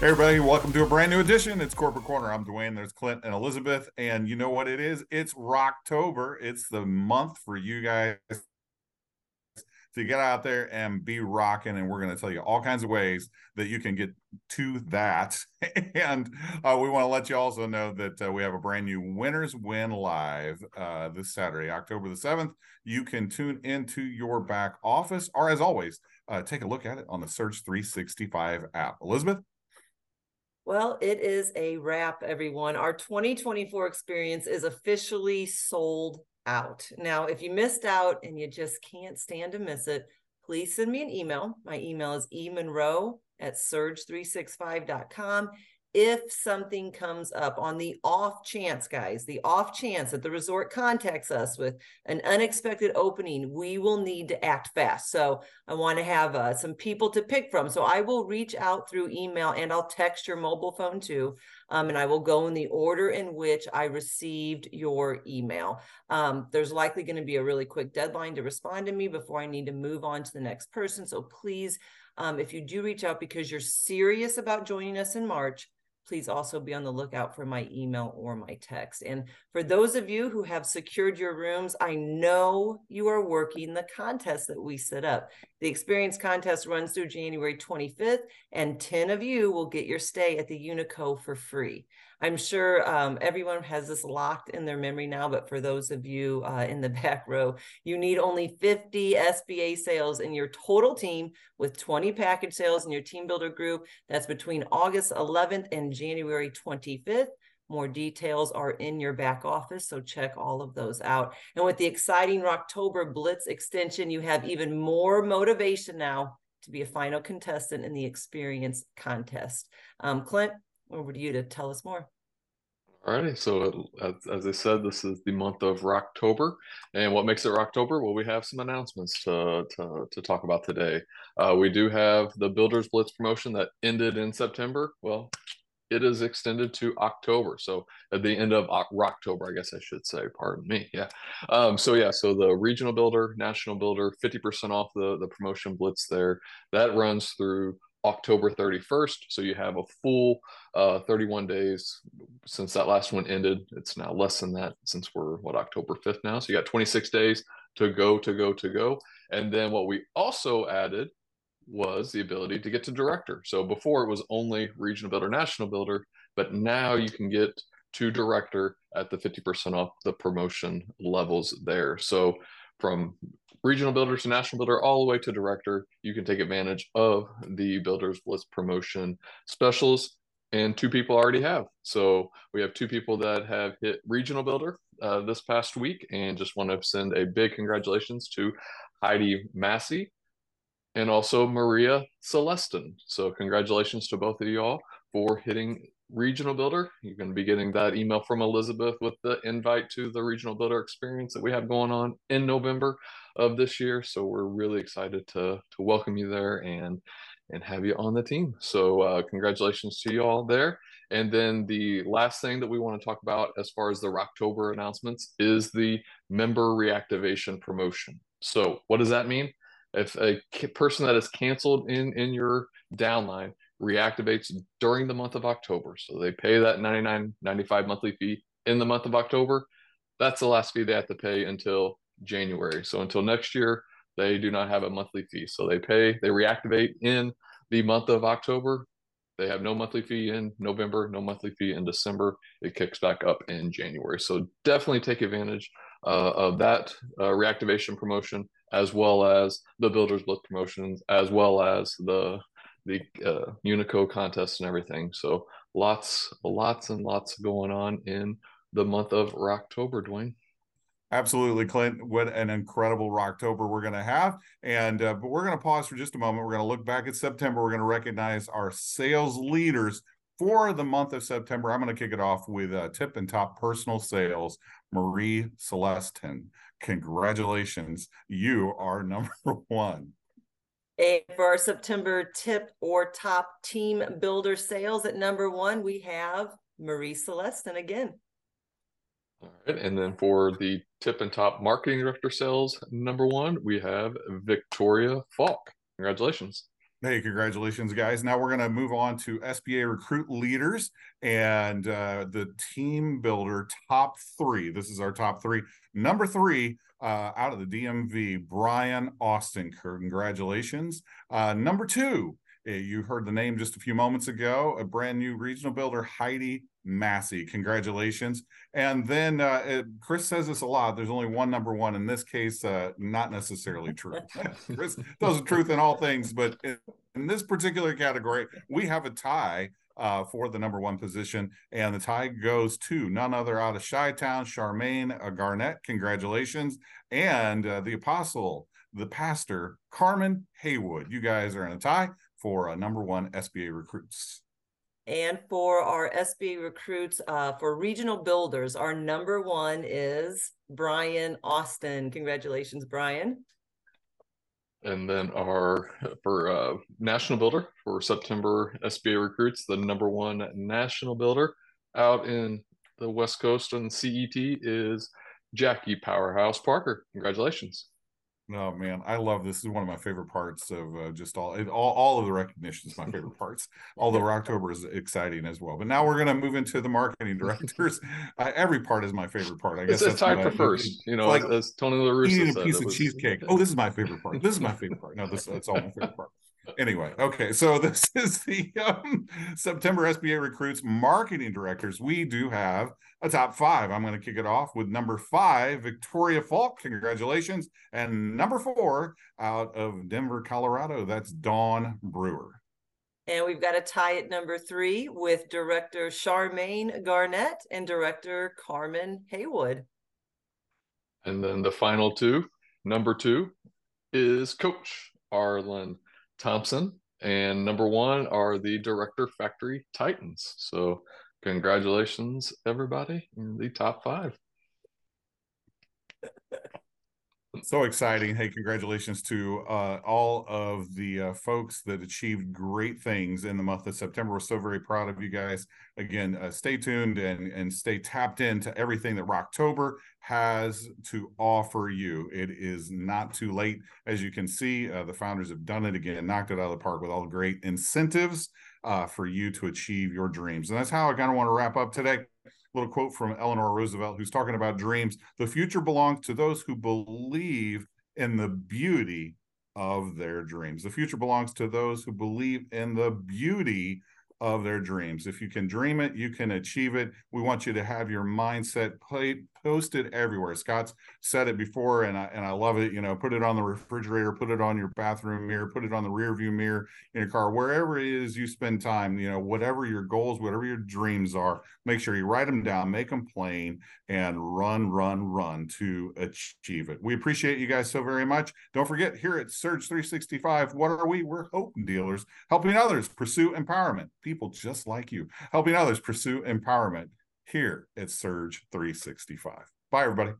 Hey everybody, welcome to a brand new edition. It's Corporate Corner. I'm Dwayne. There's Clint and Elizabeth, and you know what it is? It's Rocktober. It's the month for you guys to get out there and be rocking. And we're going to tell you all kinds of ways that you can get to that. and uh, we want to let you also know that uh, we have a brand new Winners Win Live uh, this Saturday, October the 7th. You can tune into your back office, or as always, uh, take a look at it on the Surge 365 app. Elizabeth? Well, it is a wrap, everyone. Our 2024 experience is officially sold out. Now, if you missed out and you just can't stand to miss it, please send me an email. My email is emonroe at surge365.com if something comes up on the off chance, guys, the off chance that the resort contacts us with an unexpected opening, we will need to act fast. So I want to have uh, some people to pick from. So I will reach out through email and I'll text your mobile phone too. Um, and I will go in the order in which I received your email. Um, there's likely going to be a really quick deadline to respond to me before I need to move on to the next person. So please, um, if you do reach out because you're serious about joining us in March, please also be on the lookout for my email or my text. And for those of you who have secured your rooms, I know you are working the contest that we set up. The experience contest runs through January 25th, and 10 of you will get your stay at the Unico for free. I'm sure um, everyone has this locked in their memory now, but for those of you uh, in the back row, you need only 50 SBA sales in your total team with 20 package sales in your team builder group. That's between August 11th and January 25th. More details are in your back office, so check all of those out. And with the exciting Rocktober Blitz extension, you have even more motivation now to be a final contestant in the experience contest. Um, Clint, over to you to tell us more. Alrighty, so as, as I said, this is the month of Rocktober, and what makes it Rocktober? Well, we have some announcements to to, to talk about today. Uh, we do have the Builders Blitz promotion that ended in September. Well, it is extended to October, so at the end of Rocktober, I guess I should say. Pardon me. Yeah. Um, so yeah, so the regional builder, national builder, fifty percent off the the promotion blitz there. That runs through October 31st. So you have a full uh, 31 days since that last one ended. It's now less than that since we're what October 5th now. So you got 26 days to go, to go, to go. And then what we also added was the ability to get to director. So before it was only regional builder, national builder, but now you can get to director at the 50% off the promotion levels there. So from regional builder to national builder, all the way to director, you can take advantage of the Builders Blitz promotion specials. And two people already have. So we have two people that have hit regional builder uh, this past week, and just want to send a big congratulations to Heidi Massey and also Maria Celestin. So congratulations to both of y'all for hitting regional builder. You're going to be getting that email from Elizabeth with the invite to the regional builder experience that we have going on in November of this year. So we're really excited to to welcome you there and and have you on the team. So uh, congratulations to you all there. And then the last thing that we want to talk about as far as the Rocktober announcements is the member reactivation promotion. So what does that mean? If a person that is canceled in in your downline reactivates during the month of October. So they pay that 99 95 monthly fee in the month of October. That's the last fee they have to pay until January. So until next year, they do not have a monthly fee. So they pay, they reactivate in the month of October. They have no monthly fee in November, no monthly fee in December. It kicks back up in January. So definitely take advantage uh, of that uh, reactivation promotion, as well as the Builders Blitz promotions, as well as the the uh, Unico contest and everything. So lots, lots and lots going on in the month of October, Dwayne. Absolutely, Clint. What an incredible October we're going to have. And uh, but we're going to pause for just a moment. We're going to look back at September. We're going to recognize our sales leaders for the month of September. I'm going to kick it off with uh, tip and top personal sales, Marie Celestin. Congratulations, you are number one. And for our September tip or top team builder sales at number one, we have Marie Celestin again. All right. And then for the tip and top marketing director sales, number one, we have Victoria Falk. Congratulations. Hey, congratulations, guys. Now we're going to move on to SBA recruit leaders and uh, the team builder top three. This is our top three. Number three, uh, out of the DMV, Brian Austin. Congratulations. Uh, number two, eh, you heard the name just a few moments ago, a brand new regional builder, Heidi Massey. Congratulations. And then uh, it, Chris says this a lot. There's only one number one. In this case, uh, not necessarily true. Chris tells the truth in all things, but in, in this particular category, we have a tie. Uh, for the number one position, and the tie goes to none other out of Chi Town, Charmaine uh, Garnett. Congratulations, and uh, the apostle, the pastor, Carmen Haywood. You guys are in a tie for uh, number one SBA recruits. And for our SB recruits, uh, for regional builders, our number one is Brian Austin. Congratulations, Brian. And then our for uh, national builder for September SBA recruits, the number one national builder out in the West Coast and CET is Jackie Powerhouse Parker. Congratulations. Oh man, I love this. this is one of my favorite parts of uh, just all, all all of the recognition is my favorite parts. Although October is exciting as well. But now we're going to move into the marketing directors. Uh, every part is my favorite part. I guess it's tied for first. You know, like as Tony La Russa eating a piece of was... cheesecake. Oh, this is my favorite part. This is my favorite part. No, this that's all my favorite part anyway okay so this is the um, september sba recruits marketing directors. We do have a top five. I'm going to kick it off with number five victoria falk. Congratulations. And number four out of denver colorado that's dawn brewer. And we've got a tie at number three with director charmaine garnett and director carmen haywood. And then the final two number two is coach arlen Thompson. And number one are the Director Factory Titans. So, congratulations, everybody, in the top five. So exciting. Hey congratulations to uh, all of the uh, folks that achieved great things in the month of september. We're so very proud of you guys. Again uh, stay tuned and and stay tapped into everything that rocktober has to offer you. It is not too late. As you can see uh, the founders have done it again knocked it out of the park with all the great incentives uh, for you to achieve your dreams. And that's how i kind of want to wrap up today little quote from Eleanor Roosevelt, who's talking about dreams. The future belongs to those who believe in the beauty of their dreams. The future belongs to those who believe in the beauty of their dreams. If you can dream it, you can achieve it. We want you to have your mindset play, posted everywhere. Scott's said it before, and I and I love it. You know, put it on the refrigerator, put it on your bathroom mirror, put it on the rear view mirror in your car, wherever it is you spend time. You know, whatever your goals, whatever your dreams are, make sure you write them down, make them plain, and run, run, run to achieve it. We appreciate you guys so very much. Don't forget, here at Surge 365, what are we? We're hope dealers, helping others pursue empowerment. People just like you, helping others pursue empowerment here at Surge 365. Bye, everybody.